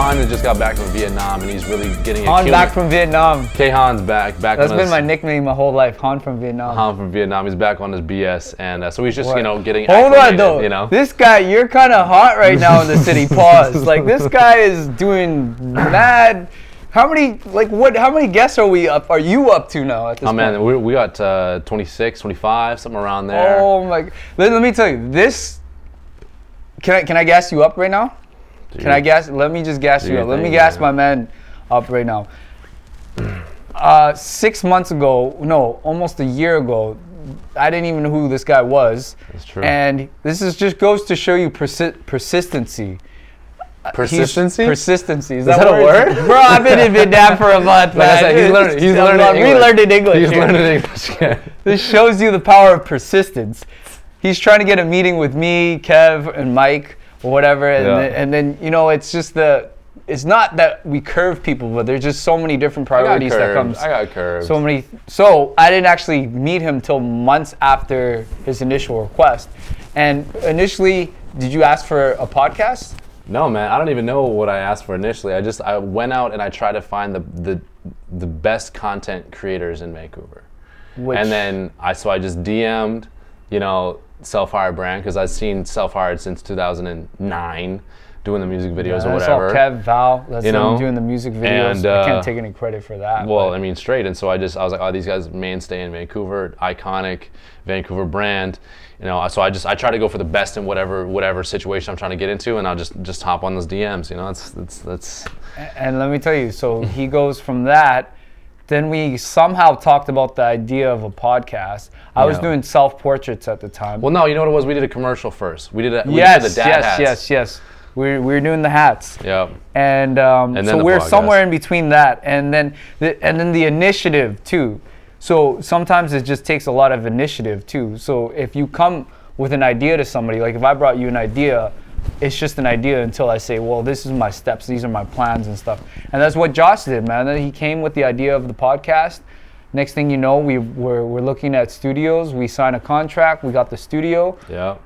Han has just got back from Vietnam and he's really getting Han it. back from Vietnam. K Han's back. Back That's been his, my nickname my whole life. Han from Vietnam. Han from Vietnam. He's back on his BS, and uh, so he's just you know getting. Hold on though. You know. This guy, you're kind of hot right now in the city. Pause. Like this guy is doing mad. How many like what? How many guests are we up? Are you up to now at this Oh point? man, we, we got uh, 26, 25, something around there. Oh my! Let, let me tell you this. Can I can I gas you up right now? Can I guess? Let me just gas Do you up. Let me gas man. my man up right now. Uh, six months ago, no, almost a year ago, I didn't even know who this guy was. That's true. And this is just goes to show you persi- persistency. He's- Persistency. Persistency. Is, Is that a word? Bro, I've been in Vietnam for a month, Like I said, he's learning. He's I'm learning English. We learned in English. He's here. learning English. Yeah. This shows you the power of persistence. He's trying to get a meeting with me, Kev, and Mike, or whatever, and, Yeah. then, and then you know it's just the. It's not that we curve people, but there's just so many different priorities that comes. I got curved. So many. So I didn't actually meet him till months after his initial request. And initially, did you ask for a podcast? No, man, I don't even know what I asked for initially. I just I went out and I tried to find the the, the best content creators in Vancouver. Which, and then I so I just DM'd, you know, Self Hired Brand because I've seen Self Hired since 2009, doing the music videos or that's all whatever. Kev, Val. That's You them know? doing the music videos. And, I uh, can't take any credit for that. Well, but- I mean, straight. And so I just, I was like, oh, these guys mainstay in Vancouver, iconic Vancouver brand. You know, so I just, I try to go for the best in whatever, whatever situation I'm trying to get into, and I'll just, just hop on those DMs. You know, that's, that's, that's. And let me tell you, so he goes from that. Then we somehow talked about the idea of a podcast. I was doing self portraits at the time. Well, no, you know what it was? We did a commercial first. We did a, we yes, did the dad yes, hats. yes, yes. We're, we're doing the hats. Yeah. And, um, And then so the we're podcast. somewhere in between that, and then the, and then the initiative too. So sometimes it just takes a lot of initiative too. So if you come with an idea to somebody, like if I brought you an idea, it's just an idea until I say, well, this is my steps, these are my plans and stuff. And that's what Josh did, man. He came with the idea of the podcast. Next thing you know, we were, we're looking at studios. We signed a contract. We got the studio Yeah.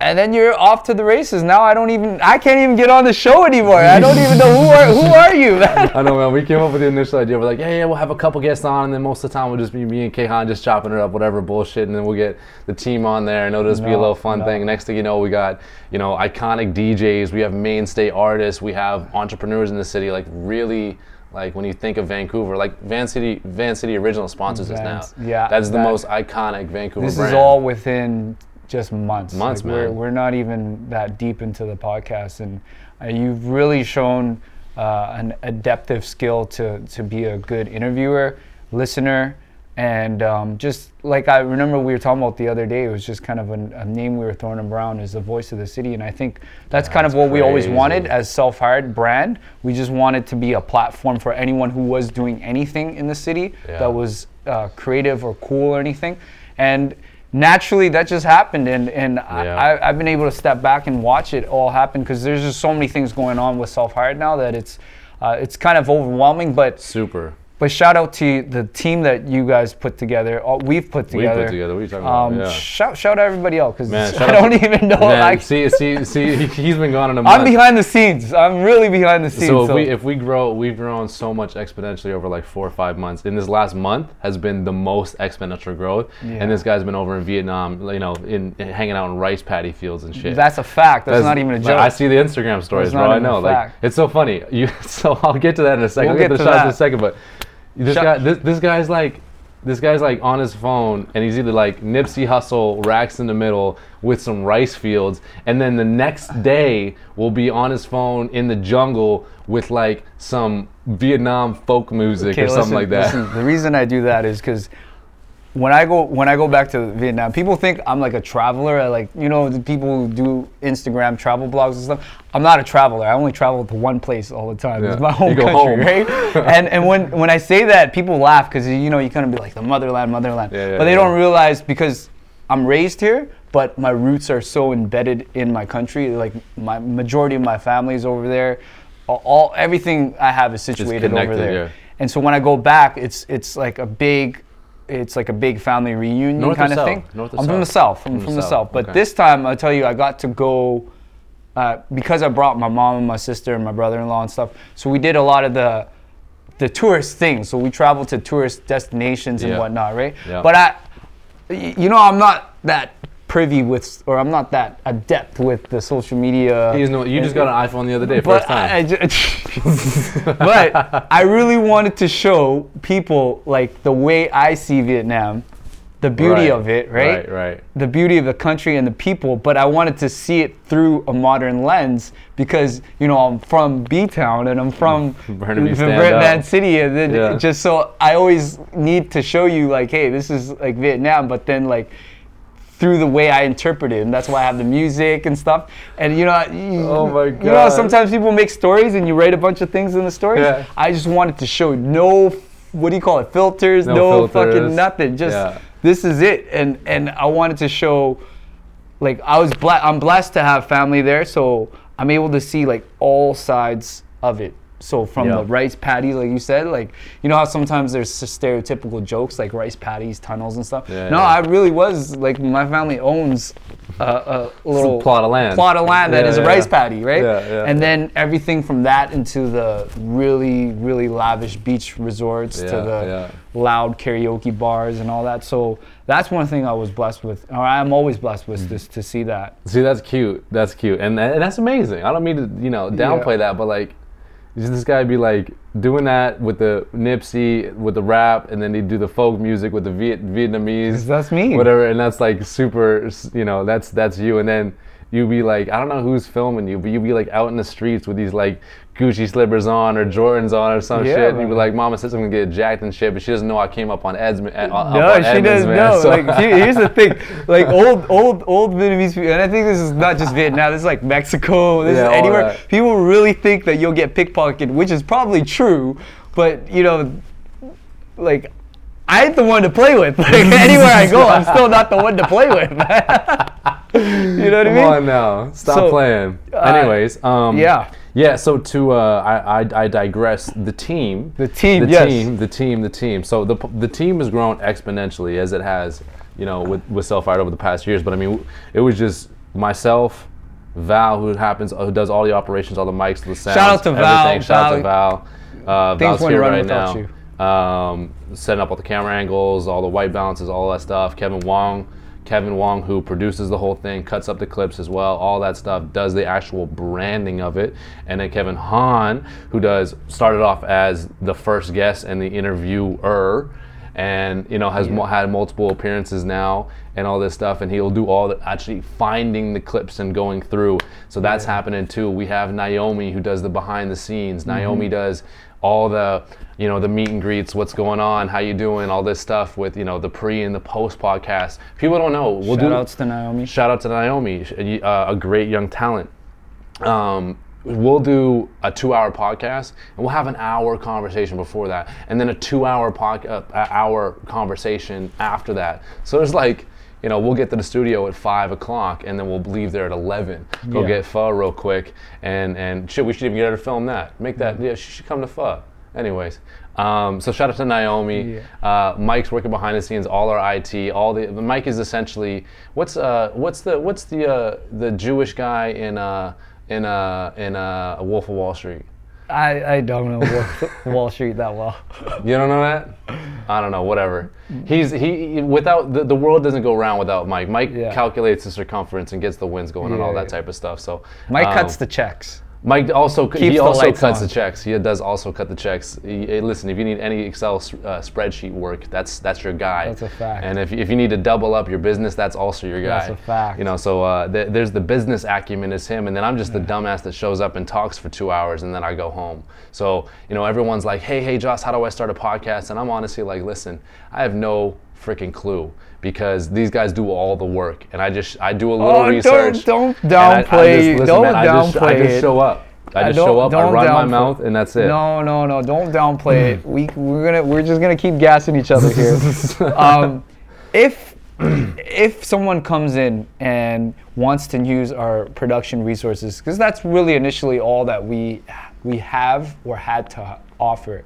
And then you're off to the races. Now I don't even I can't even get on the show anymore. I don't even know who are who are you, man. I know, man. We came up with the initial idea. We're like, yeah, yeah, we'll have a couple guests on, and then most of the time we'll just be me and Kayhan just chopping it up, whatever bullshit, and then we'll get the team on there, and it'll just be a little fun no. thing. Next thing you know, we got, you know, iconic DJs, we have mainstay artists, we have entrepreneurs in the city, like really. Like when you think of Vancouver, like Van City, Van City Original sponsors us now. Yeah, that's the that- most iconic Vancouver This brand. is all within just months. Months, Like, We're, man. we're not even that deep into the podcast, and uh, you've really shown uh, an adaptive skill to to be a good interviewer, listener, and um, just like I remember we were talking about the other day, it was just kind of a, a name we were throwing around as the voice of the city, and I think that's kind of That's what we always wanted as self-hired brand. We just wanted to be a platform for anyone who was doing anything in the city Yeah. that was uh, creative or cool or anything, and naturally that just happened and and Yeah. I, I've been able to step back and watch it all happen because there's just so many things going on with self-hired now that it's uh, it's kind of overwhelming but super. But shout out to the team that you guys put together uh, we've put together. We put together. What are you talking about? um, Yeah. shout shout out everybody else because I don't even know Man, I, see, see, see, he- he's been gone in a month. I'm behind the scenes I'm really behind the scenes So if we if we grow, we've grown so much exponentially over like four or five months. In this last month has been the most exponential growth. Yeah. And this guy's been over in Vietnam, you know, in, in hanging out in rice paddy fields and shit. that's a fact that's, not even a like, joke I see the Instagram stories, That's bro. I know. Like it's so funny. You so I'll get to that in a 2nd We'll I'll get get the to shots in a second, but this Shut- guy this, this guy's like this guy's like on his phone and he's either like Nipsey Hussle racks in the middle with some rice fields and then the next day will be on his phone in the jungle with like some Vietnam folk music Okay, or something listen, like that. listen, the reason I do that is because when I go when I go back to Vietnam, people think I'm like a traveler. I like you know the people who do Instagram travel blogs and stuff. I'm not a traveler. I only travel to one place all the time. Yeah. It's my home country, home. right? and and when when I say that, people laugh because you know you kind of be like the motherland, motherland, Yeah, yeah, but they don't realize because I'm raised here, but my roots are so embedded in my country. Like my majority of my family is over there. All, everything I have is situated over there. yeah. And so when I go back, it's it's like a big, it's like a big family reunion North kind of south? thing. North or I'm from the south? south. I'm From from, the south, south. But okay. this time, I'll tell you, I got to go. uh, because I brought my mom and my sister and my brother-in-law and stuff. So we did a lot of the the tourist things. So we traveled to tourist destinations and Yeah. whatnot, right? Yeah. But I, you know, I'm not that privy with, or I'm not that adept with the social media. You, know, you just got an iPhone the other day, But first time. I, I ju- but I really wanted to show people like the way I see Vietnam, the beauty Right, of it, right? right, right. The beauty of the country and the people, but I wanted to see it through a modern lens because you know I'm from B Town and I'm from Burnaby, from Vietnam. City, and then Yeah. just so I always need to show you like, hey, this is like Vietnam, but then like through the way I interpret it, and that's why I have the music and stuff. And you know, you, Oh my you know, sometimes people make stories and you write a bunch of things in the story. Yeah. I just wanted to show no, what do you call it, filters, No no, filters. fucking nothing. Just Yeah. this is it, and and I wanted to show, like I was blessed. I'm blessed to have family there, so I'm able to see like all sides of it. So from Yeah. the rice paddies, like you said, like you know how sometimes there's stereotypical jokes like rice paddies, tunnels, and stuff. Yeah, no, yeah. I really was like my family owns a, a little plot of land. plot of land that Yeah, is a rice paddy, right? Yeah, yeah. And then everything from that into the really, really lavish beach resorts to the loud karaoke bars and all that. So that's one thing I was blessed with, or I'm always blessed with, Mm-hmm. this to see that. See, that's cute. That's cute, and and that's amazing. I don't mean to, you know, downplay that, but like, just this guy be like doing that with the Nipsey, with the rap, and then he'd do the folk music with the Viet, Vietnamese. That's me. Whatever, and that's like super. You know, that's that's you, and then you'd be like, I don't know who's filming you, but you'd be like out in the streets with these like Gucci slippers on or Jordans on or some Yeah, shit, and you be like, Mama says I'm gonna get jacked and shit, but she doesn't know I came up on Ed's. No, No, she doesn't know. Like, she, here's the thing, like old, old, old Vietnamese people, and I think this is not just Vietnam. This is like Mexico. This Yeah, is anywhere. People really think that you'll get pickpocketed, which is probably true, but you know, like. I ain't the one to play with. Like, anywhere I go, I'm still not the one to play with. you know what I mean? Come on now, stop So, playing. uh, Anyways, um, yeah. Yeah. So to uh, I, I I digress. The team, The team, the yes. team, the team, the team. So the the team has grown exponentially as it has, you know, with with Self Hired over the past years. But I mean, it was just myself. Val, who happens, who does all the operations, all the mics, the sound. Shout out to Val. everything. Shout out to Val- Val. Uh, Things Val's here right now. you. Um, setting up all the camera angles, all the white balances, all that stuff. Kevin Wong, Kevin Wong, who produces the whole thing, cuts up the clips as well, all that stuff, does the actual branding of it. And then Kevin Hahn, who does started off as the first guest and the interviewer, and you know has mo- had multiple appearances now and all this stuff. And he'll do all the actually finding the clips and going through. So that's happening too. We have Naomi who does the behind the scenes. Mm-hmm. Naomi does all the you know the meet and greets what's going on how you doing all this stuff with you know the pre and the post podcast. People don't know. We'll Shout do outs to Naomi. shout out to naomi uh, a great young talent. Um, we'll do a two-hour podcast and we'll have an hour conversation before that and then a two-hour pod, uh, hour conversation after that. So it's like you know we'll get to the studio at five o'clock and then we'll leave there at 11 go Yeah. get pho real quick and and shit we should even get her to film that make that yeah she should come to pho anyways um, so shout out to Naomi. Yeah. Uh, Mike's working behind the scenes, all our IT, all the. Mike is essentially what's uh what's the what's the uh, the Jewish guy in uh in uh in uh Wolf of Wall Street. I, I don't know Wall- Wall Street that well. You don't know that? I don't know. Whatever. He's he without the, the world doesn't go round without Mike. Mike Yeah. calculates the circumference and gets the winds going and all that yeah. type of stuff. So Mike um, cuts the checks. Mike also Keeps he also cuts on. the checks. He does also cut the checks. He- hey, listen, if you need any Excel uh, spreadsheet work, that's that's your guy. That's a fact. And if, if you need to double up your business, that's also your guy. That's a fact. You know, so uh, th- there's the business acumen is him, and then I'm just the dumbass that shows up and talks for two hours, and then I go home. So you know, everyone's like, hey, hey, Joss, how do I start a podcast? And I'm honestly like, listen, I have no freaking clue because these guys do all the work, and I just I do a little Oh, don't- don't and I- I downplay- don't man, I just, I just show up. I just show up, I run my mouth, and that's it. No, no, no! Don't downplay it. We we're gonna we're just gonna keep gassing each other here. um, if if someone comes in and wants to use our production resources, because that's really initially all that we we have or had to offer,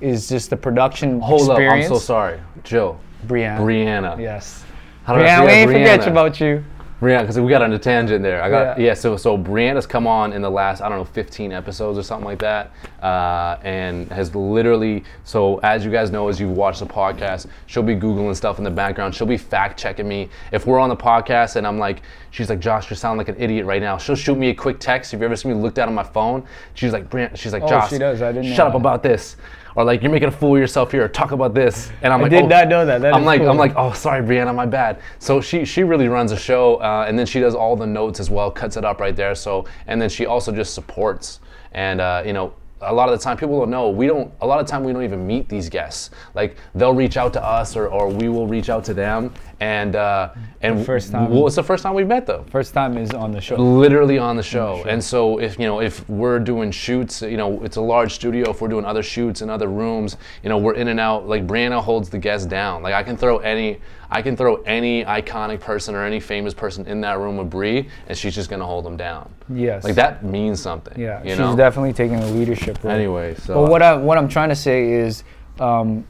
is just the production Mm-hmm. Hold up, I'm so sorry. Jill. Brianna. Brianna. Yes. How did I Brianna, we forget ain't forget about you. Brianna, because we got on a tangent there. I got Yeah. yeah. so so Brianna's come on in the last I don't know 15 episodes or something like that, uh, and has literally so as you guys know as you've watched the podcast, she'll be googling stuff in the background. She'll be fact checking me if we're on the podcast and I'm like, she's like Josh, you sound like an idiot right now. She'll shoot me a quick text. If you ever seen me look down on my phone? She's like Brianna, she's like Oh, Josh, she does. I didn't know shut up that. about this. Or like you're making a fool of yourself here. Talk about this, and I'm like, did oh. not know that. That I'm like, cool. I'm like, oh, sorry, Brianna, my bad. So she she really runs a show, uh, and then she does all the notes as well, cuts it up right there. So and then she also just supports, and uh, you know. A lot of the time, people don't know. We don't. A lot of time, we don't even meet these guests. Like they'll reach out to us, or, or we will reach out to them. And uh, and first time- well, it's the first time we've met though. First time is on the show. literally on the show. And so if you know if we're doing shoots, you know it's a large studio. If we're doing other shoots in other rooms, you know we're in and out. Like Brianna holds the guests down. Like I can throw any I can throw any iconic person or any famous person in that room with Brie, and she's just gonna hold them down. Yes. Like that means something. Yeah, she's know. definitely taking a leadership role. Anyway, so But what I what I'm trying to say is, um,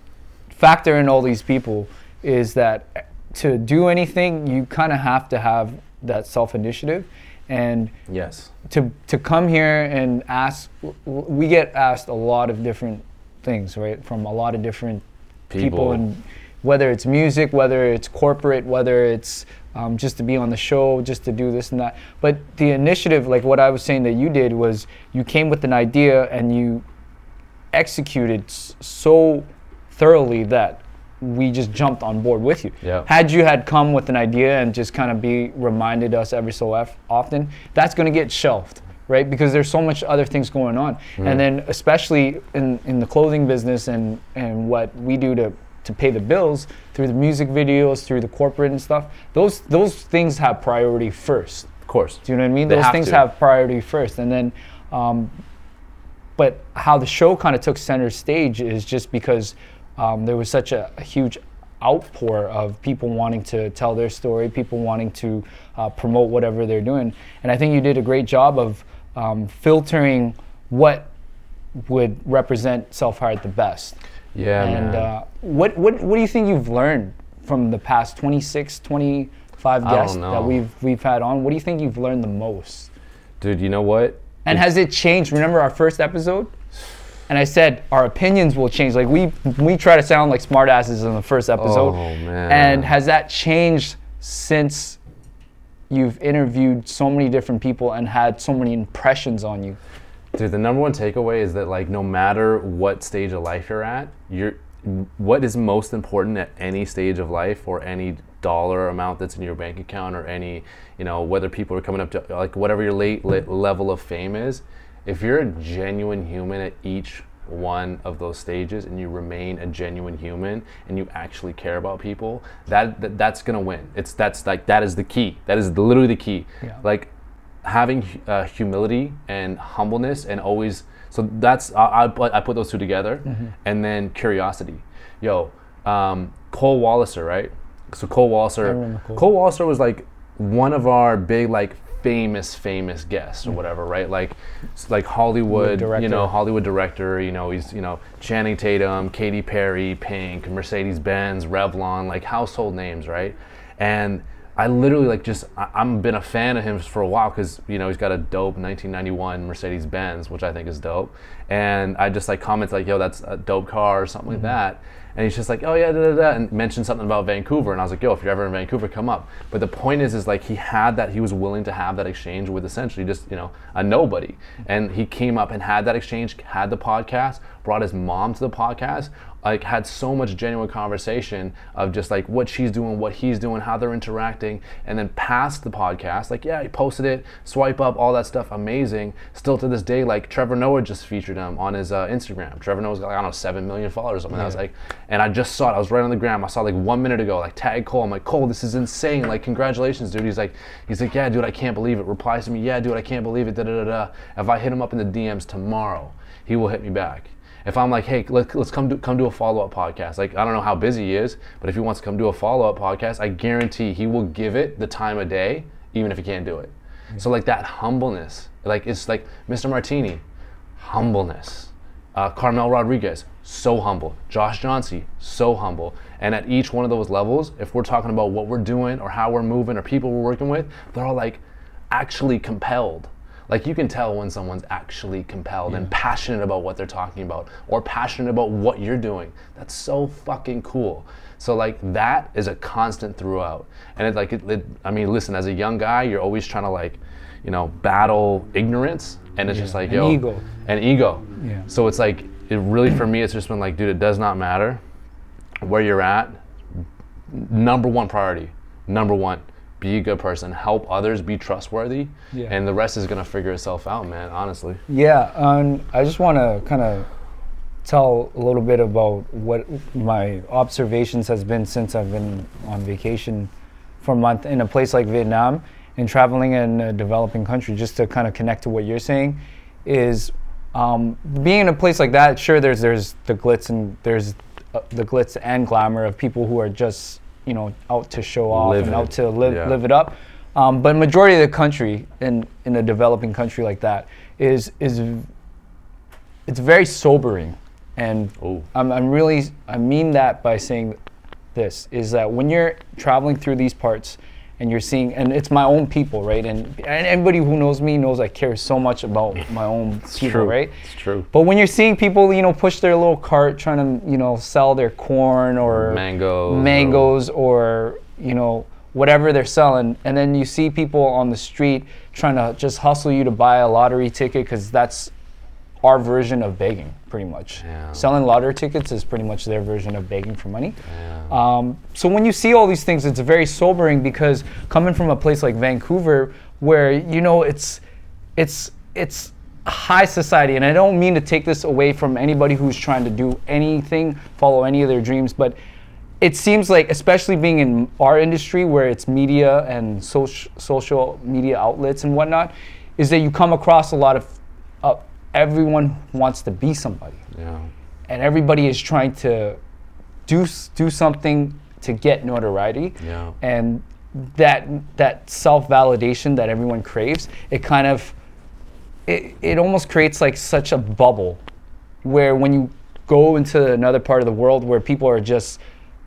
factor in all these people is that to do anything, you kind of have to have that self initiative, and yes, to to come here and ask, we get asked a lot of different things, right, from a lot of different people, People. and whether it's music, whether it's corporate, whether it's um, just to be on the show, just to do this and that. But the initiative, like what I was saying that you did, was you came with an idea and you executed so thoroughly that we just jumped on board with you. Yeah. Had you had come with an idea and just kind of be reminded us every so of- often, that's going to get shelved, right? Because there's so much other things going on, and then especially in, in the clothing business and and what we do to to pay the bills through the music videos, through the corporate and stuff. Those those things have priority first. of course. Do you know what I mean? They Those have things to. have priority first, and then, um, but how the show kind of took center stage is just because um, there was such a, a huge outpour of people wanting to tell their story, people wanting to uh, promote whatever they're doing, and I think you did a great job of um, filtering what would represent self-hired the best. Yeah, and uh, what what what do you think you've learned from the past 26, 25 I guests that we've we've had on? What do you think you've learned the most? Dude, you know what? And has it changed? Remember our first episode? And I said our opinions will change. Like we we try to sound like smartasses in the first episode. Oh, man. And has that changed since you've interviewed so many different people and had so many impressions on you? Dude, the number one takeaway is that like no matter what stage of life you're at, you're what is most important at any stage of life or any dollar amount that's in your bank account or any, you know, whether people are coming up to like whatever your late, late level of fame is, if you're a genuine human at each one of those stages and you remain a genuine human and you actually care about people, that, that that's gonna win. It's that's like that is the key. That is literally the key. Yeah. Like having uh, humility and humbleness and always so that's I, I, put, I put those two together and then curiosity yo um, cole walliser right so cole walliser Cole. cole walliser was like one of our big like famous famous guests or mm. whatever right? Like like hollywood you know hollywood director you know he's you know channing tatum katy perry pink mercedes-benz revlon like household names right? And I literally like just I, I'm been a fan of him for a while because you know he's got a dope 1991 Mercedes Benz, which I think is dope. And I just like comments like, "Yo, that's a dope car" or something like mm-hmm. that. And he's just like, "Oh yeah, da da da," and mentioned something about Vancouver. And I was like, "Yo, if you're ever in Vancouver, come up." But the point is, is like he had that he was willing to have that exchange with essentially just you know a nobody, and he came up and had that exchange, had the podcast, brought his mom to the podcast, like had so much genuine conversation of just like what she's doing, what he's doing, how they're interacting, and then past the podcast, like yeah, he posted it, swipe up, all that stuff, amazing. Still to this day, like Trevor Noah just featured him on his uh, Instagram. Trevor Noah's got like, I don't know seven million followers or something. I was like, and I just saw it. I was right on the gram. I saw like one minute ago. Like tag Cole. I'm like Cole, this is insane. Like congratulations, dude. He's like, he's like, yeah, dude, I can't believe it. Replies to me, yeah, dude, I can't believe it. Da da da da. If I hit him up in the DMs tomorrow, he will hit me back if I'm like, hey, let's, let's come do come do a follow up podcast. Like I don't know how busy he is, but if he wants to come do a follow up podcast, I guarantee he will give it the time of day, even if he can't do it. So like that humbleness, like it's like Mr. Martini, humbleness. Uh, Carmel Rodriguez, so humble. Josh Johnson, so humble. And at each one of those levels, if we're talking about what we're doing or how we're moving or people we're working with, they're all like actually compelled. Like you can tell when someone's actually compelled and passionate about what they're talking about or passionate about what you're doing. That's so fucking cool. So like that is a constant throughout. And it's like it, it, I mean, listen, as a young guy, you're always trying to like, you know, battle ignorance and it's just like, yo, ego. and ego. Yeah. So it's like it really for me it's just been like, dude, it does not matter where you're at. Number one priority. Number one, be a good person. Help others be trustworthy. Yeah. And the rest is gonna figure itself out, man, honestly. Yeah, um, I just want to kind of tell a little bit about what my observations has been since I've been on vacation for a month in a place like Vietnam and traveling in a developing country. Just to kind of connect to what you're saying, is um, being in a place like that. Sure, there's there's the glitz and there's uh, the glitz and glamour of people who are just you know out to show off Live and it. out to live Yeah. live it up. Um, but majority of the country in in a developing country like that is is it's very sobering, and. I'm, I'm really I mean that by saying this is that when you're traveling through these parts and you're seeing and it's my own people right and, and anybody who knows me knows I care so much about my own people true. right It's true. but when you're seeing people you know push their little cart trying to you know sell their corn or Mangoes. mangoes or you know whatever they're selling and then you see people on the street trying to just hustle you to buy a lottery ticket because that's our version of begging pretty much Yeah. selling lottery tickets is pretty much their version of begging for money Yeah. um, so when you see all these things it's very sobering because coming from a place like vancouver where you know it's it's it's high society and i don't mean to take this away from anybody who's trying to do anything follow any of their dreams but it seems like especially being in our industry where it's media and social social media outlets and whatnot is that you come across a lot of uh, everyone wants to be somebody yeah. and everybody is trying to do do something to get notoriety Yeah. and that that self-validation that everyone craves it kind of it, it almost creates like such a bubble where when you go into another part of the world where people are just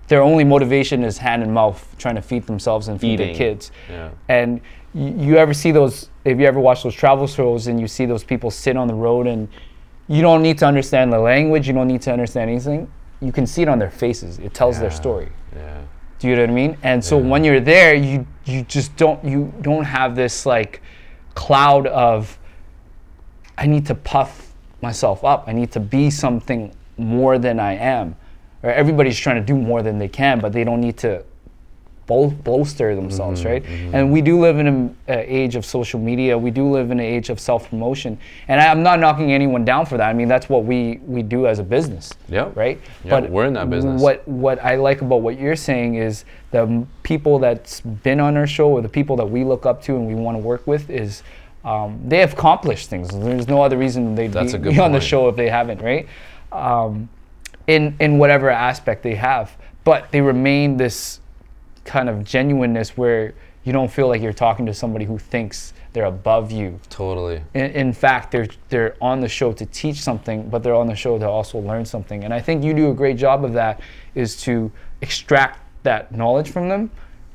their only motivation is hand and mouth trying to feed themselves and feed their kids Yeah. and you, you ever see those if you ever watch those travel shows and you see those people sit on the road and you don't need to understand the language you don't need to understand anything you can see it on their faces it tells their story Yeah. do you know what I mean? And so when you're there, you you just don't you don't have this like cloud of I need to puff myself up. I need to be something more than I am. Or everybody's trying to do more than they can, but they don't need to bol- bolster themselves, right? And we do live in an age of social media. We do live in an age of self promotion, and I'm not knocking anyone down for that. I mean, that's what we we do as a business, Yeah. right? Yeah, we're in that business. What what I like about what you're saying is the people that's been on our show or the people that we look up to and we want to work with is um, they have accomplished things. There's no other reason they'd That's be, be on the show if they haven't, right? Um, in in whatever aspect they have, but they remain this kind of genuineness where you don't feel like you're talking to somebody who thinks they're above you. Totally. In, in fact, they're they're on the show to teach something, but they're on the show to also learn something. And I think you do a great job of that. Is to extract that knowledge from them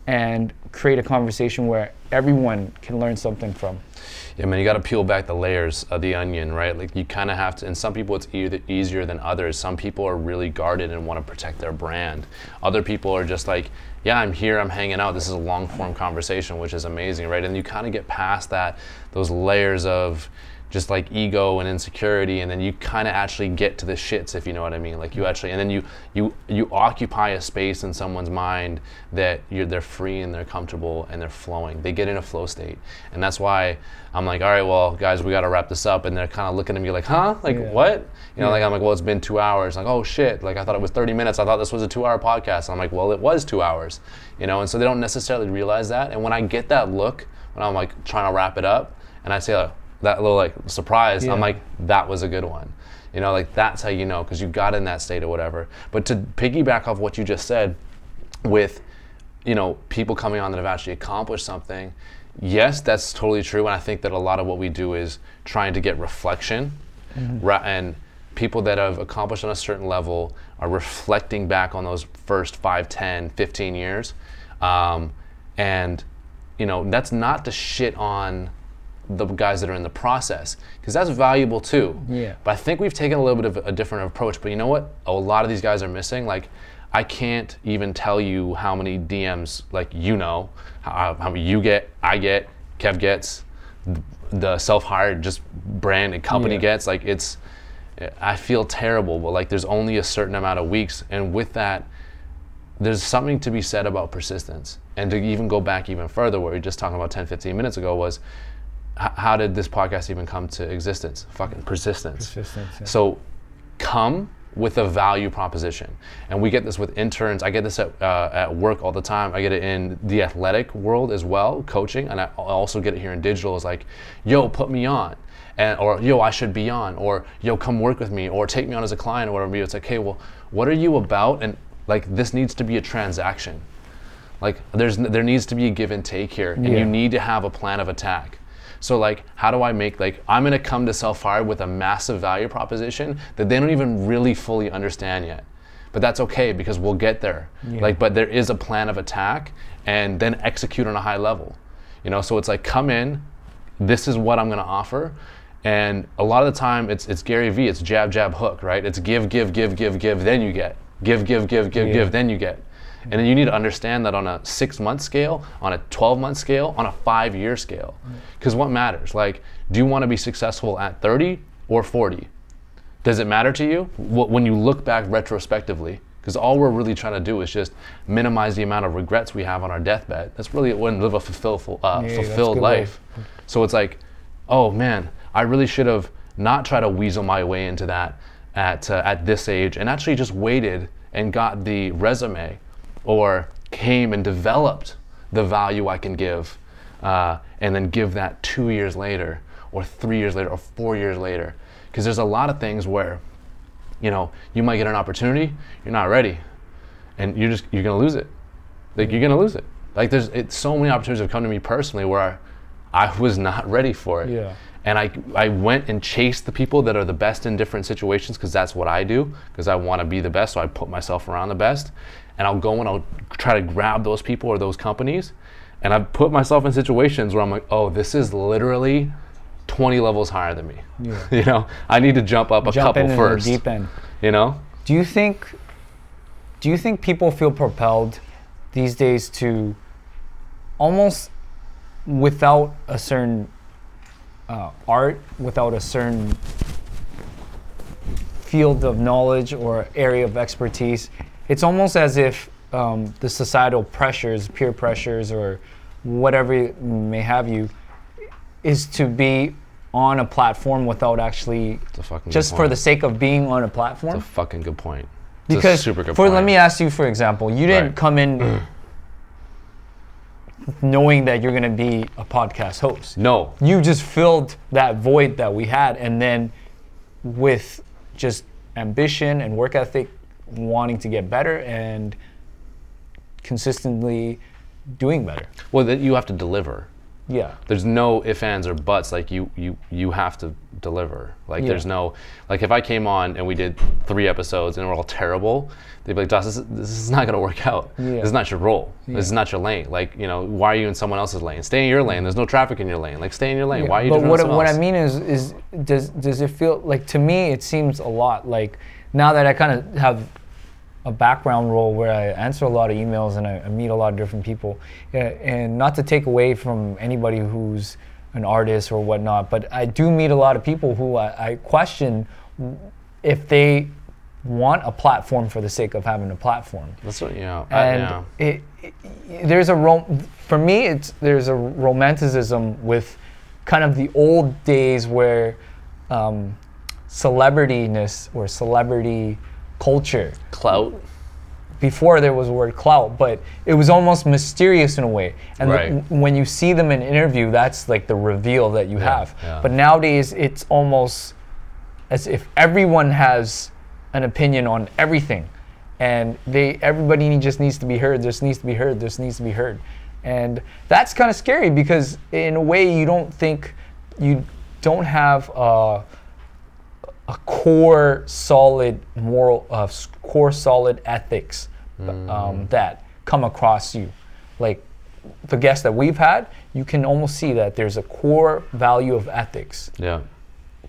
and create a conversation where everyone can learn something from. Yeah, man, you got to peel back the layers of the onion, right? Like you kind of have to. And some people it's e- easier than others. Some people are really guarded and want to protect their brand. Other people are just like, yeah, I'm here, I'm hanging out. This is a long form conversation, which is amazing, right? And you kind of get past that, those layers of just like ego and insecurity and then you kind of actually get to the shits if you know what i mean. Like you actually and then you you you occupy a space in someone's mind that you're they're free and they're comfortable and they're flowing. They get in a flow state. And that's why i'm like all right well guys we got to wrap this up. And they're kind of looking at me like huh? Like Yeah. what? You know like i'm like well it's been two hours. Like oh shit. Like i thought it was 30 minutes. I thought this was a two hour podcast. I'm like well it was two hours. You know and so they don't necessarily realize that. And when i get that look when i'm like trying to wrap it up and i say uh, that little like surprise Yeah. i'm like that was a good one. You know like that's how you know because you got in that state or whatever. But to piggyback off what you just said with you know people coming on that have actually accomplished something yes that's totally true. And i think that a lot of what we do is trying to get reflection ra- and people that have accomplished on a certain level are reflecting back on those first 5 10 15 years. Um, and you know that's not to shit on the guys that are in the process because that's valuable too. Yeah. but i think we've taken a little bit of a different approach. But you know what? A lot of these guys are missing. Like i can't even tell you how many dms like you know how, how many you get i get kev gets the self-hired just brand and company Yeah. gets. Like it's i feel terrible but like there's only a certain amount of weeks. And with that there's something to be said about persistence. And to even go back even further what we were just talking about 10 15 minutes ago was h- how did this podcast even come to existence? Fucking persistence, Persistence, yeah. so come with a value proposition. And we get this with interns. I get this at, uh, at work all the time. I get it in the athletic world as well coaching. And i also get it here in digital is like yo put me on. And or yo i should be on. Or yo come work with me. Or take me on as a client or whatever. It's like hey well what are you about? And like this needs to be a transaction. Like there's there needs to be a give and take here. And Yeah. you need to have a plan of attack so like how do i make like i'm to come to self-hired with a massive value proposition that they don't even really fully understand yet. But that's okay because we'll get there. Like but there is a plan of attack and then execute on a high level. You know so it's like come in this is what i'm to offer. And a lot of the time it's it's gary vee it's jab jab hook right? It's give give give give give then you get. Give give give give Yeah. give then you get and then you need to understand that on a six month scale, on a 12 month scale, on a five year scale. Because what matters? Like, do you want to be successful at 30 or 40? Does it matter to you when you look back retrospectively? Because all we're really trying to do is just minimize the amount of regrets we have on our deathbed. That's really when live a fulfill, uh, Yeah, fulfilled good way. life. So it's like, oh man, I really should have not tried to weasel my way into that at uh, at this age, and actually just waited and got the resume, or came and developed the value I can give, uh, and then give that two years later, or three years later, or four years later. Because there's a lot of things where, you know, you might get an opportunity, you're not ready, and you're just you're gonna lose it. Like you're gonna lose it. Like there's it's so many opportunities have come to me personally where I, I was not ready for it. Yeah. And I I went and chased the people that are the best in different situations because that's what I do because I want to be the best. So I put myself around the best, and I'll go and I'll try to grab those people or those companies, and I've put myself in situations where I'm like, oh, this is literally 20 levels higher than me. Yeah. you know, I need to jump up a Jump couple first. deep end. You know. Do you think do you think people feel propelled these days to almost without a certain uh, art, without a certain field of knowledge or area of expertise, it's almost as if um, the societal pressures, peer pressures, or whatever may have you, is to be on a platform without actually just for the sake of being on a platform. It's a fucking good point. It's Because super good for point. let me ask you for example, you didn't Right. come in knowing that you're going to be a podcast host. No. You just filled that void that we had and then with just ambition and work ethic wanting to get better and consistently doing better. Well, that you have to deliver. Yeah. There's no ifs, ands, or buts. Like you, you, you have to deliver. Like Yeah. there's no, like if I came on and we did three episodes and we're all terrible, they'd be like, Josh, this is, this is not gonna work out. Yeah. This is not your role. This is not your lane. Like you know, why are you in someone else's lane? Stay in your lane. There's no traffic in your lane. Like stay in your lane. Why are you but doing what, something what I mean is, is does does it feel like to me it seems a lot like now that I kind of have a background role where I answer a lot of emails and I, I meet a lot of different people, yeah, and not to take away from anybody who's an artist or whatnot, but I do meet a lot of people who I, I question if they want a platform for the sake of having a platform That's what you know. I- and yeah. it, it, there's a rom- for me it's there's a romanticism with kind of the old days where um, celebrityness or celebrity culture. Clout. before there was the word clout but it was almost mysterious in a way. And the- Right. when you see them in interview that's like the reveal that you have. yeah. but nowadays it's almost as if everyone has an opinion on everything. And they everybody just needs to be heard. This needs to be heard. This needs to be heard. And that's kind of scary because in a way you don't think you don't have uh, a core solid moral, uh, core solid ethics um, that come across you. Like the guests that we've had, you can almost see that there's a core value of ethics Yeah.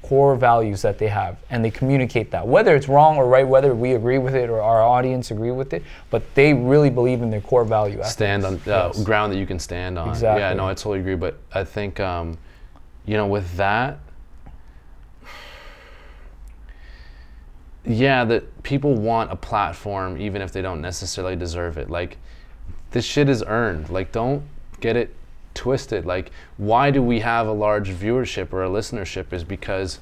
core values that they have and they communicate that whether it's wrong or right whether we agree with it or our audience agree with it but they really believe in their core value ethics. stand on uh, Yes. ground that you can stand on. exactly. Yeah, no, I totally agree. But I think, um, you know, with that, yeah, that people want a platform even if they don't necessarily deserve it. Like, this shit is earned. Like, don't get it twisted. Like, why do we have a large viewership or a listenership? Is because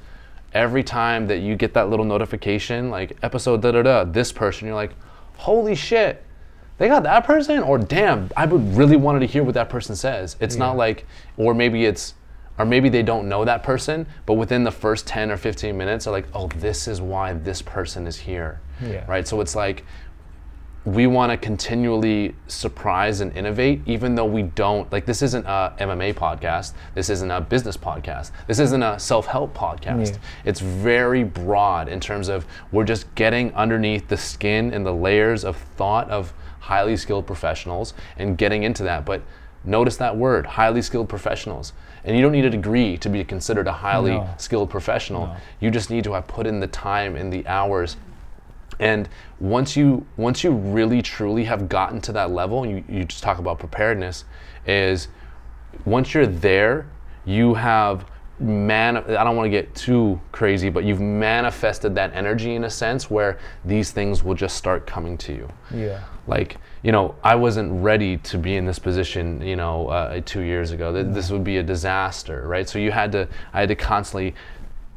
every time that you get that little notification, like episode da da da, this person, you're like, holy shit, they got that person? Or damn, I would really wanted to hear what that person says. It's not like, or maybe it's, or maybe they don't know that person, but within the first 10 or 15 minutes, they're like, oh, this is why this person is here. Yeah. Right? So it's like, we want to continually surprise and innovate, even though we don't. Like, this isn't a MMA podcast. This isn't a business podcast. This isn't a self help podcast. Yeah. It's very broad in terms of we're just getting underneath the skin and the layers of thought of highly skilled professionals and getting into that. But notice that word, highly skilled professionals. And you don't need a degree to be considered a highly No. skilled professional. No. You just need to have put in the time and the hours and once you once you really truly have gotten to that level, and you, you just talk about preparedness, is once you're there, you have man I don't want to get too crazy, but you've manifested that energy in a sense where these things will just start coming to you yeah like you know i wasn't ready to be in this position you know uh, two years ago. Th- this would be a disaster right? So you had to i had to constantly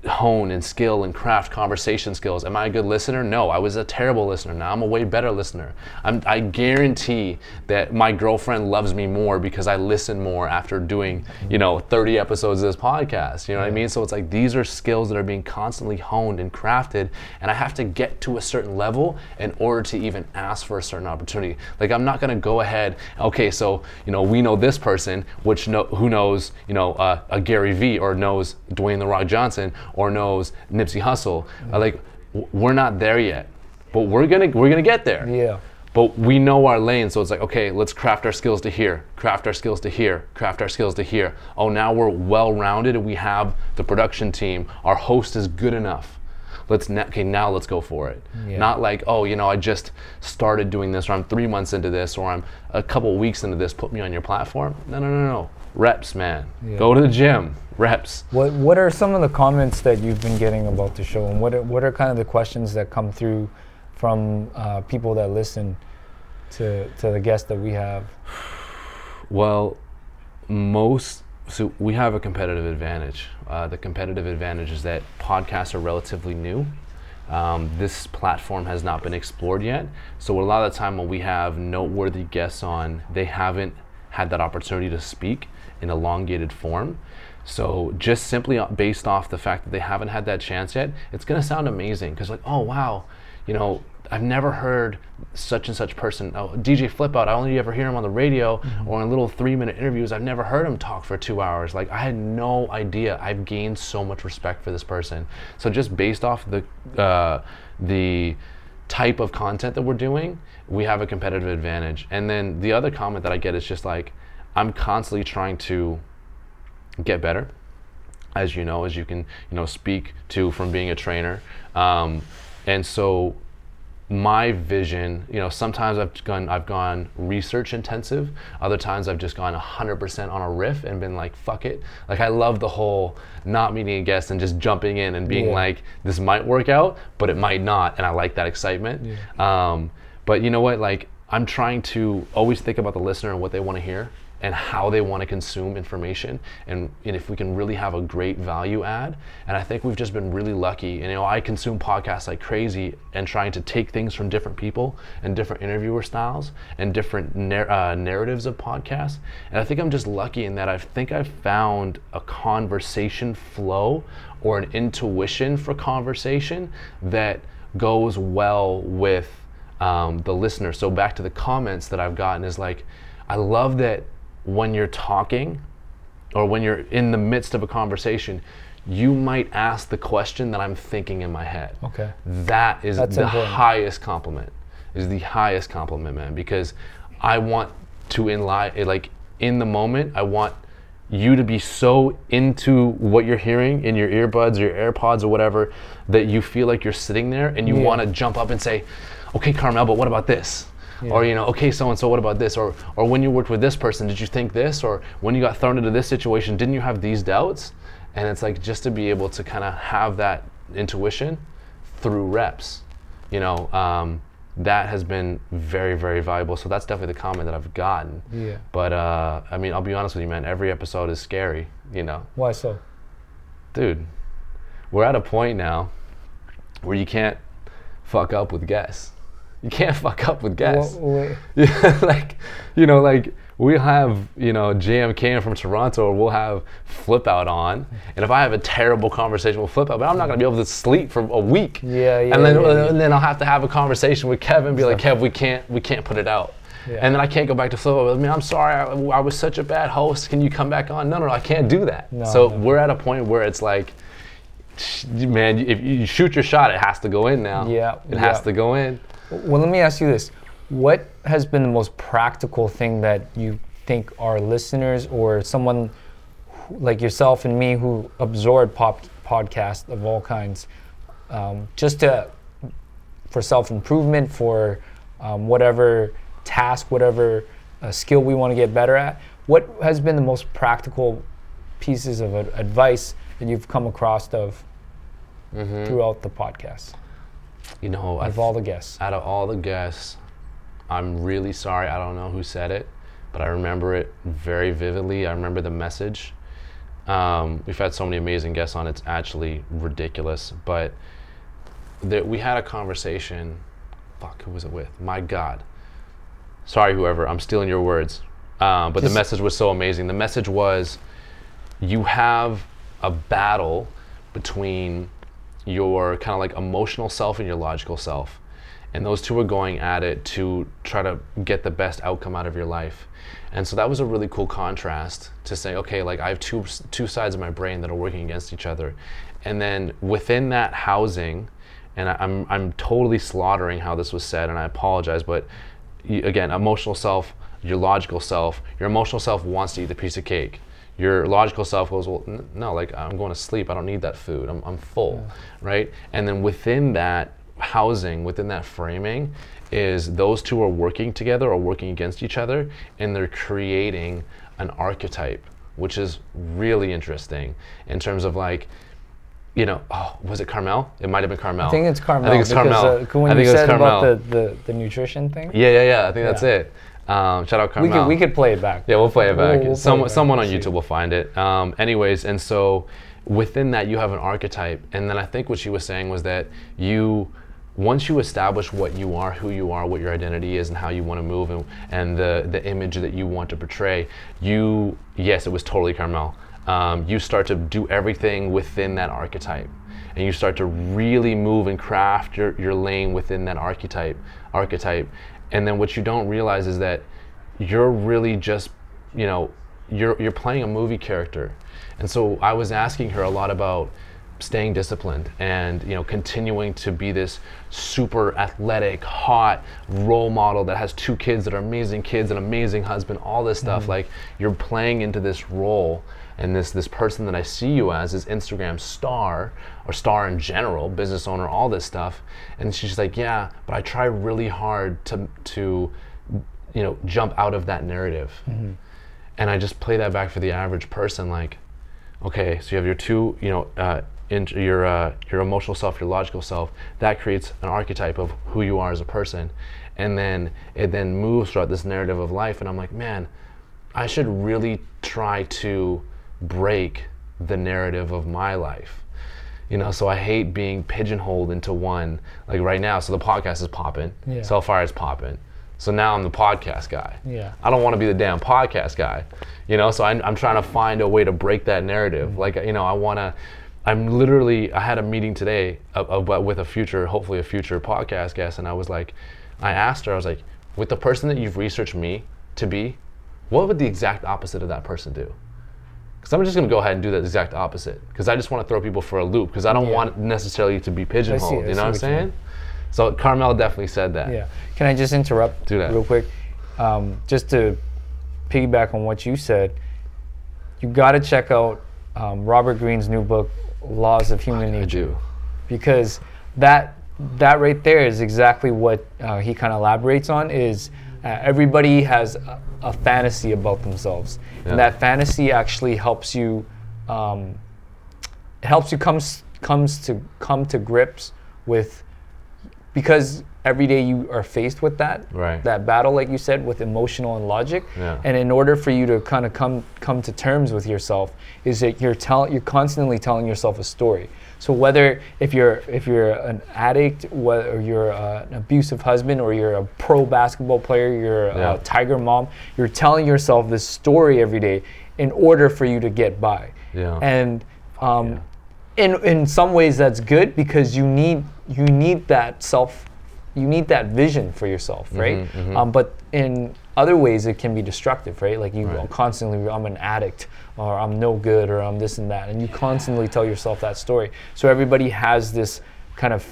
hone and skill and craft conversation skills. Am i a good listener? No i was a terrible listener. Now i'm a way better listener. I'm, i guarantee that my girlfriend loves me more because i listen more after doing you know 30 episodes of this podcast. You know what i mean? So it's like these are skills that are being constantly honed and crafted and i have to get to a certain level in order to even ask for a certain opportunity. Like i'm not going to go ahead okay so you know we know this person which know who knows you know uh, a gary vee or knows dwayne the rock johnson or knows nipsey hussle Uh, like w- we're not there yet but we're gonna we're gonna get there. Yeah. But we know our lane so it's like okay let's craft our skills to here craft our skills to here craft our skills to here. Oh now we're well rounded and we have the production team. Our host is good enough. Let's na- okay now let's go for it. Yeah. not like oh you know i just started doing this or i'm three months into this or i'm a couple weeks into this put me on your platform. No no no no reps man Yeah. go to the gym reps What What are some of the comments that you've been getting about the show, and what are, what are kind of the questions that come through from uh, people that listen to to the guests that we have? Well, most so we have a competitive advantage. Uh, the competitive advantage is that podcasts are relatively new. Um, this platform has not been explored yet. So a lot of the time when we have noteworthy guests on, they haven't had that opportunity to speak in elongated form. So just simply based off the fact that they haven't had that chance yet, it's going to sound amazing because like, oh wow, you know, I've never heard such and such person. Oh, DJ Flip Out. I only ever hear him on the radio or in little three-minute interviews. I've never heard him talk for two hours. Like I had no idea. I've gained so much respect for this person. So just based off the uh, the type of content that we're doing, we have a competitive advantage. And then the other comment that I get is just like, I'm constantly trying to get better as you know, as you can, you know, speak to from being a trainer. Um, and so my vision, you know, sometimes I've gone, I've gone research intensive. Other times I've just gone 100% on a riff and been like, fuck it. Like I love the whole not meeting a guest and just jumping in and being Yeah. like, this might work out, but it might not. And I like that excitement. Um, but you know what? Like I'm trying to always think about the listener and what they want to hear and how they want to consume information and, and if we can really have a great value add. And i think we've just been really lucky. And you know i consume podcasts like crazy and trying to take things from different people and different interviewer styles and different uh, narratives of podcasts. And i think i'm just lucky in that i think i've found a conversation flow or an intuition for conversation that goes well with um, the listener. So back to the comments that I've gotten is like, I love that when you're talking or when you're in the midst of a conversation, you might ask the question that I'm thinking in my head. Okay. That is That's the important. highest compliment. Is the highest compliment, man, because I want to in li- like in the moment, I want you to be so into what you're hearing in your earbuds or your AirPods or whatever that you feel like you're sitting there and you Yeah. want to jump up and say, "Okay, Carmel, but what about this?" Or you know, okay, so and so, what about this? Or or when you worked with this person, did you think this? Or when you got thrown into this situation, didn't you have these doubts? And it's like just to be able to kind of have that intuition through reps, you know, um, that has been very, very valuable. So that's definitely the comment that I've gotten. Yeah. But uh, I mean, I'll be honest with you, man. Every episode is scary, you know, Why so? dude. We're at a point now where you can't fuck up with guests. You can't fuck up with guests. Yeah, like, you know, like we have, you know, JMK from Toronto, or we'll have Flip Out on, and if I have a terrible conversation with Flip Out, but I'm not gonna be able to sleep for a week. Yeah, yeah, And then, yeah, yeah. and then I'll have to have a conversation with Kevin, and be like, Kev, we can't, we can't put it out. Yeah. And then I can't go back to Flip Out. I mean, I'm sorry, I, I was such a bad host. Can you come back on? No, no, no I can't do that. No, so no. we're at a point where it's like, man, if you shoot your shot, it has to go in now. Yeah, It has to go in. Well, let me ask you this: What has been the most practical thing that you think our listeners or someone who- like yourself and me who absorb pop podcasts of all kinds, um, just to for self improvement, for um, whatever task, whatever uh, skill we want to get better at? What has been the most practical pieces of advice that you've come across of throughout the podcast You know, I of all the guests? out of all the guests, I'm really sorry. I don't know who said it, but I remember it very vividly. I remember the message. Um, we've had so many amazing guests on; it's actually ridiculous. But there, we had a conversation. Fuck, who was it with? My God. Sorry, whoever. I'm stealing your words. Um, but Just- the message was so amazing. The message was, you have a battle between your kind of like emotional self and your logical self. And those two are going at it to try to get the best outcome out of your life. And so that was a really cool contrast to say, okay, like I have two two sides of my brain that are working against each other. And then within that housing, and I, I'm I'm totally slaughtering how this was said, and I apologize, but again, emotional self, your logical self, your emotional self wants to eat the piece of cake. Your logical self goes, well, n- no, like I'm going to sleep. I don't need that food. I'm, I'm full, right? And then within that housing, within that framing, is those two are working together or working against each other, and they're creating an archetype, which is really interesting in terms of like, you know, oh, was it Carmel? It might have been Carmel. I think it's Carmel. I think it's Carmel. Uh, when I you think it's said about Carmel. the, the, the nutrition thing, Yeah, yeah, yeah. I think that's it. Um, shout out we Carmel. could we could play it back. Yeah, we'll play it We'll- back. we'll play Some, it back. Someone on YouTube will find it. Um, anyways, and so within that, you have an archetype. And then I think what she was saying was that you, once you establish what you are, who you are, what your identity is, and how you want to move, and, and the, the image that you want to portray, you, yes, it was totally Carmel. Um, you start to do everything within that archetype. And you start to really move and craft your, your lane within that archetype archetype. And then what you don't realize is that you're really just you know you're you're playing a movie character. And so i was asking her a lot about staying disciplined and you know continuing to be this super athletic hot role model that has two kids that are amazing kids an amazing husband all this stuff. Like you're playing into this role and this this person that i see you as is instagram star or star in general business owner all this stuff. And she's like yeah but i try really hard to to you know jump out of that narrative. And i just play that back for the average person like okay so you have your two you know uh, in, your uh, your emotional self your logical self that creates an archetype of who you are as a person and then it then moves throughout this narrative of life and i'm like man i should really try to break the narrative of my life you know so i hate being pigeonholed into one like right now so the podcast is popping Yeah. Self Hired is popping so now i'm the podcast guy Yeah. I don't want to be the damn podcast guy, you know. So I'm, I'm trying to find a way to break that narrative. Like you know, I want to. I'm literally. I had a meeting today of, of, with a future, hopefully a future podcast guest, and I was like, I asked her, I was like, with the person that you've researched me to be, what would the exact opposite of that person do? Because I'm just gonna go ahead and do the exact opposite. Because I just want to throw people for a loop. Because I don't Yeah. want necessarily to be pigeonholed. I you know what I'm what you mean. saying? So Carmel definitely said that. Yeah. Can I just interrupt Do that. real quick? Um, just to piggyback on what you said, you got to check out um, Robert Greene's new book, Laws of Human I Nature, do. because that that right there is exactly what uh, he kind of elaborates on. Is uh, everybody has a, a fantasy about themselves, Yeah. and that fantasy actually helps you. Um, helps you comes comes to come to grips with because every day you are faced with that Right. that battle like you said with emotional and logic Yeah. and in order for you to kind of come come to terms with yourself is that you're tell, you're constantly telling yourself a story so whether if you're if you're an addict whether you're uh, an abusive husband or you're a pro basketball player you're Yeah. a tiger mom you're telling yourself this story every day in order for you to get by Yeah. and um, in in some ways that's good because you need you need that self you need that vision for yourself right? Um, but in other ways it can be destructive right? Like you Right. constantly i'm an addict or i'm no good or i'm this and that and you constantly tell yourself that story. So everybody has this kind of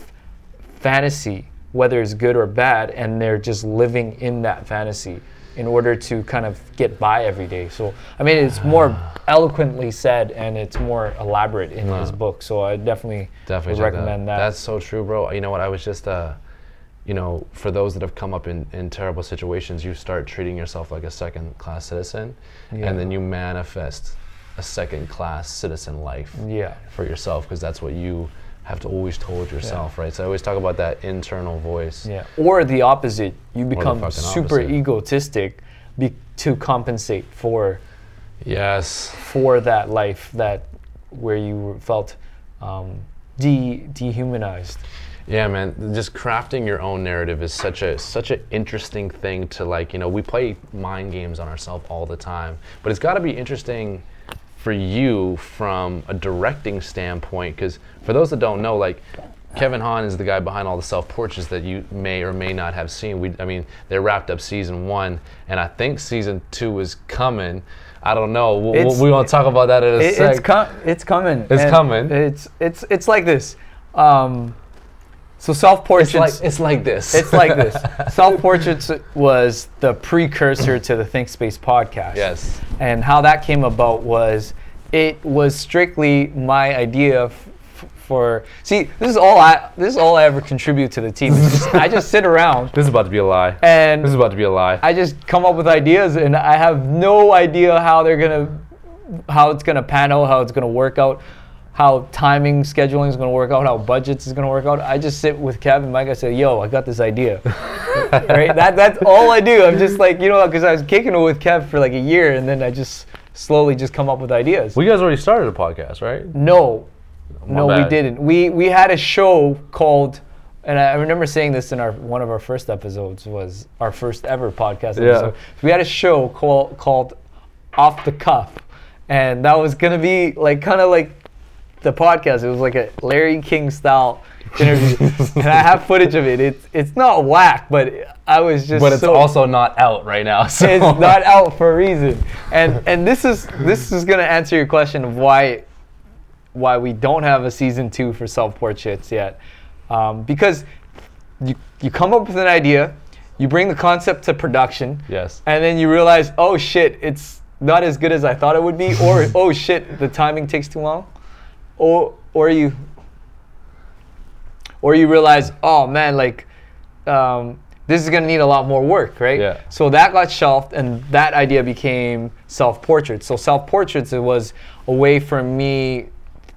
fantasy whether it's good or bad and they're just living in that fantasy in order to kind of get by every day. So i mean it's more eloquently said and it's more elaborate in his book. So i definitely, Definitely would recommend that, That's so true, bro. You know what? I was just, uh, you know, for those that have come up in, in terrible situations, you start treating yourself like a second class citizen, Yeah. and then you manifest a second class citizen life yeah for yourself because that's what you have to always told yourself, right? So I always talk about that internal voice. yeah or the opposite you become super opposite. egotistic be- to compensate for Yes. for that life that where you felt um, de- dehumanized Yeah, man. Just crafting your own narrative is such a such an interesting thing to like. You know, we play mind games on ourselves all the time, but it's got to be interesting for you from a directing standpoint. Because for those that don't know, like Kevin Hahn is the guy behind all the self portraits that you may or may not have seen. We, I mean, they wrapped up season one, and I think season two is coming. I don't know. We'll, It's- we're gonna talk about that in a It- sec. it's com- it's coming. It's and coming. It's it's it's like this. Um, so self it's portraits. like it's like this. it's like this. Self portraits was the precursor to the Think Space podcast. Yes. And how that came about was it was strictly my idea f- f- for. See, this is all I this is all I ever contribute to the team. Just, I just sit around This is about to be a lie. and This is about to be a lie. I just come up with ideas and I have no idea how they're gonna, how it's gonna pan out, how it's gonna work out, how timing, scheduling is gonna work out, how budgets is gonna work out. I just sit with Kevin, Mike. I say, "Yo, I got this idea." right? That that's all I do. I'm just like you know, because I was kicking it with Kev for like a year, and then I just slowly just come up with ideas. Well, you guys already started a podcast, right? No, no, we didn't. We we had a show called, and I remember saying this in our one of our first episodes was our first ever podcast Yeah. episode. We had a show called called Off the Cuff, and that was gonna be like kind of like the podcast. It was like a Larry King style interview, and I have footage of it. It's it's not whack, but I was just But it's so, also not out right now. So. it's not out for a reason. And and this is this is gonna answer your question of why why we don't have a season two for self portraits yet, um, because you you come up with an idea, you bring the concept to production, Yes. and then you realize oh shit it's not as good as I thought it would be, or oh shit the timing takes too long, or or you or you realize oh man like um, this is gonna need a lot more work, right? Yeah. So that got shelved, and that idea became self portraits. So self portraits it was a way for me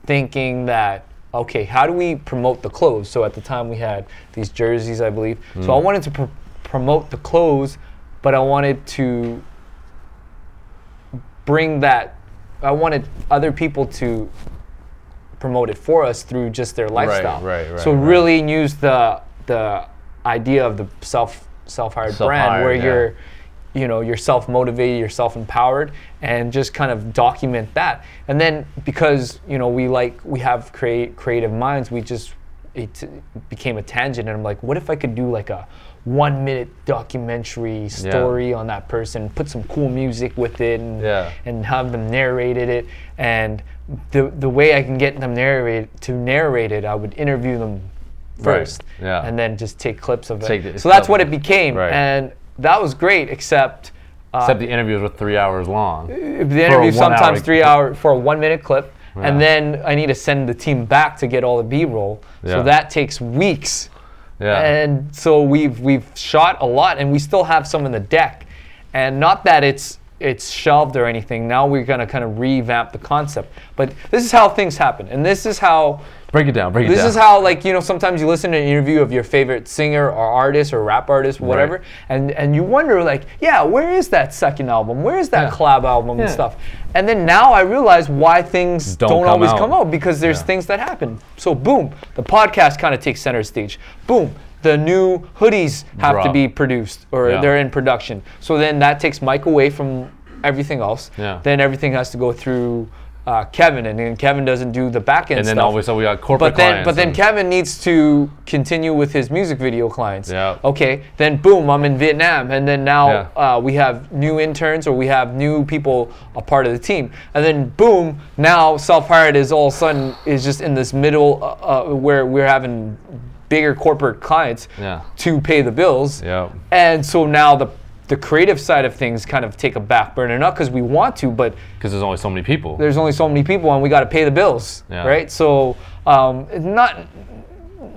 thinking that okay, how do we promote the clothes? So at the time we had these jerseys, I believe. So I wanted to pr- promote the clothes, but I wanted to bring that. I wanted other people to promote it for us through just their lifestyle. right, right, right. So right. really use the the idea of the self self hired brand where yeah. you're you know you're self motivated, you're self empowered, and just kind of document that. And then because you know we like we have create creative minds, we just it became a tangent, and I'm like, what if I could do like a one minute documentary story on that person, put some cool music with it, and, Yeah. and have them narrated it. And the the way I can get them narrate to narrate it, I would interview them Right. first, Yeah. and then just take clips of it. Take the- so that's what it became, Right. and that was great. Except uh, Except the interviews were three hours long. the interview sometimes hour- three hour for a one minute clip, Yeah. and then I need to send the team back to get all the B roll. So that takes weeks. Yeah. And so we've we've shot a lot, and we still have some in the deck, and not that it's it's shelved or anything. Now we're gonna kind of revamp the concept, but this is how things happen, and this is how break it down. Break it this down. This is how like you know sometimes you listen to an interview of your favorite singer or artist or rap artist whatever Right. and and you wonder like yeah where is that second album where is that Yeah. collab album and stuff and then now I realize why things Don't don't, come always out. come out because there's Yeah. things that happen so boom the podcast kind of takes center stage boom the new hoodies have to be produced or Yeah. they're in production so then that takes Mike away from everything else Yeah. then everything has to go through uh, Kevin and then Kevin doesn't do the back end and then stuff all of we got corporate but then, clients. but then Kevin needs to continue with his music video clients. Yeah. Okay. Then boom, I'm in Vietnam, and then now Yeah. uh, we have new interns or we have new people a part of the team, and then boom, now self-hired is all of a sudden is just in this middle uh, uh, where we're having bigger corporate clients Yeah. to pay the bills. Yeah. And so now the the creative side of things kind of take a back burner, not because we want to, but because there's only so many people. there's only so many people and we got to pay the bills Yeah. right so um, not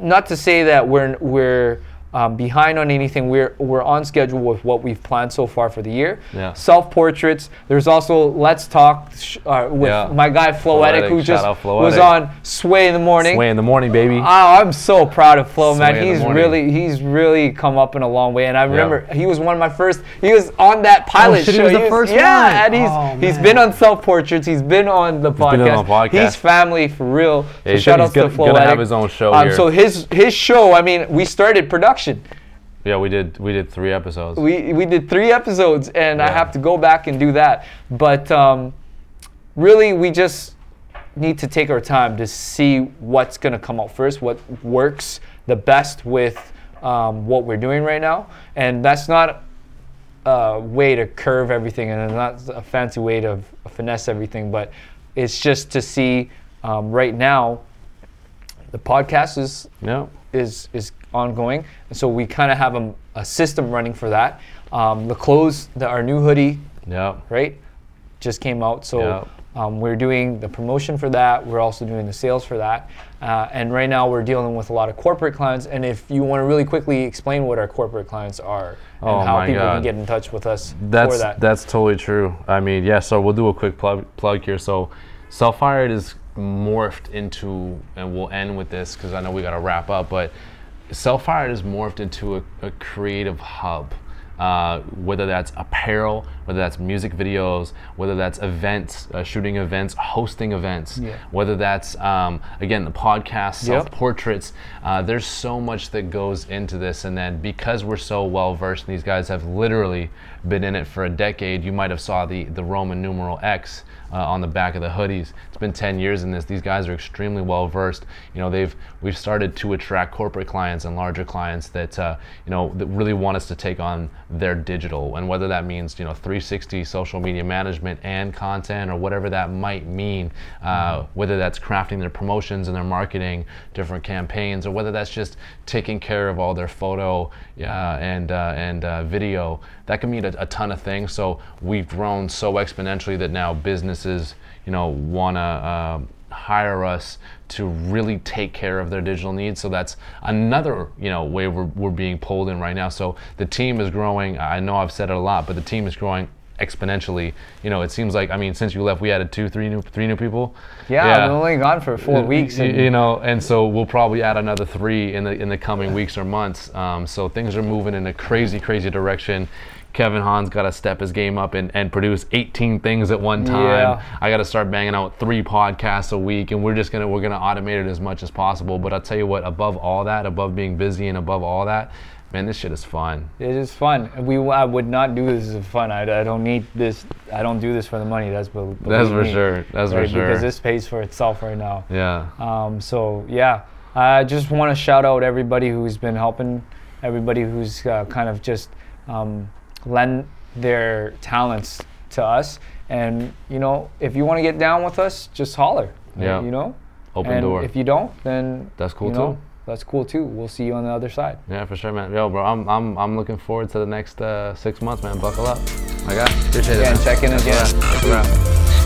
not to say that we're we're um, behind on anything we're we're on schedule with what we've planned so far for the year Yeah. self portraits there's also let's talk sh- uh, with Yeah. my guy Floetic, who just was on sway in the morning Sway in the morning, baby. Oh, I'm so proud of Flo, Sway man. He's really he's really come up in a long way. And I remember he was one of my first. He was on that pilot Oh, shit, he was the first yeah, one. and he's Oh, he's been on self portraits. He's been on the podcast. been on podcast. He's family for real. Yeah, he so shout out to gonna- Flo. gonna have his own show Um, so his his show. I mean, we started production. Yeah, we did. We did three episodes. We we did three episodes, and I have to go back and do that. But um, really, we just need to take our time to see what's going to come out first, what works the best with um, what we're doing right now, and that's not a way to curve everything, and not a fancy way to finesse everything, but it's just to see um, right now. The podcast is yeah. is is ongoing, and so we kind of have a, a system running for that. Um, the clothes, the, our new hoodie, Yeah. right, just came out, so Yeah. um, we're doing the promotion for that. We're also doing the sales for that, uh, and right now we're dealing with a lot of corporate clients. And if you want to really quickly explain what our corporate clients are and Oh how my people can get in touch with us for That's that. that's totally true. I mean, yeah. So we'll do a quick plug plug here. So, Self Hired is morphed into, and we'll end with this because I know we got to wrap up. But Self Hired is morphed into a, a creative hub. Uh, whether that's apparel, whether that's music videos, whether that's events, uh, shooting events, hosting events, Yeah. whether that's um, again the podcast, Yep. self portraits. Uh, there's so much that goes into this, and then because we're so well versed, and these guys have literally been in it for a decade. You might have saw the the Roman numeral X uh, on the back of the hoodies. It's been 10 years in this. These guys are extremely well versed. You know, they've we've started to attract corporate clients and larger clients that uh, you know that really want us to take on their digital, and whether that means you know 360 social media management and content, or whatever that might mean. Uh, whether that's crafting their promotions and their marketing, different campaigns, or whether that's just taking care of all their photo uh, and uh, and uh, video. That can mean a, a ton of things. So we've grown so exponentially that now businesses, you know, want to uh, hire us to really take care of their digital needs. So that's another, you know, way we're, we're being pulled in right now. So the team is growing. I know I've said it a lot, but the team is growing exponentially. You know, it seems like I mean, since you left, we added two, three new, three new people. yeah, I've only gone for four weeks. And- you know, and so we'll probably add another three in the in the coming weeks or months. Um, so things are moving in a crazy, crazy direction. Kevin Hahn's got to step his game up and, and produce 18 things at one time. Yeah. I got to start banging out three podcasts a week, and we're just gonna we're gonna automate it as much as possible. But I'll tell you what, above all that, above being busy and above all that, man, this shit is fun. It is fun. We I would not do this for fun. I, I don't need this. I don't do this for the money. That's That's for me, sure. That's for right? sure. Because this pays for itself right now. Yeah. Um, so yeah, I just want to shout out everybody who's been helping, everybody who's uh, kind of just um, lend their talents to us. And you know, if you want to get down with us, just holler. Yeah. You know. Open and door. If you don't, then That's cool you know, too. That's cool too. We'll see you on the other side. Yeah, for sure, man. Yo, bro, I'm I'm I'm looking forward to the next uh, six months, man. Buckle up. I got. Appreciate it. Yeah, check in again. wrap. That's a wrap.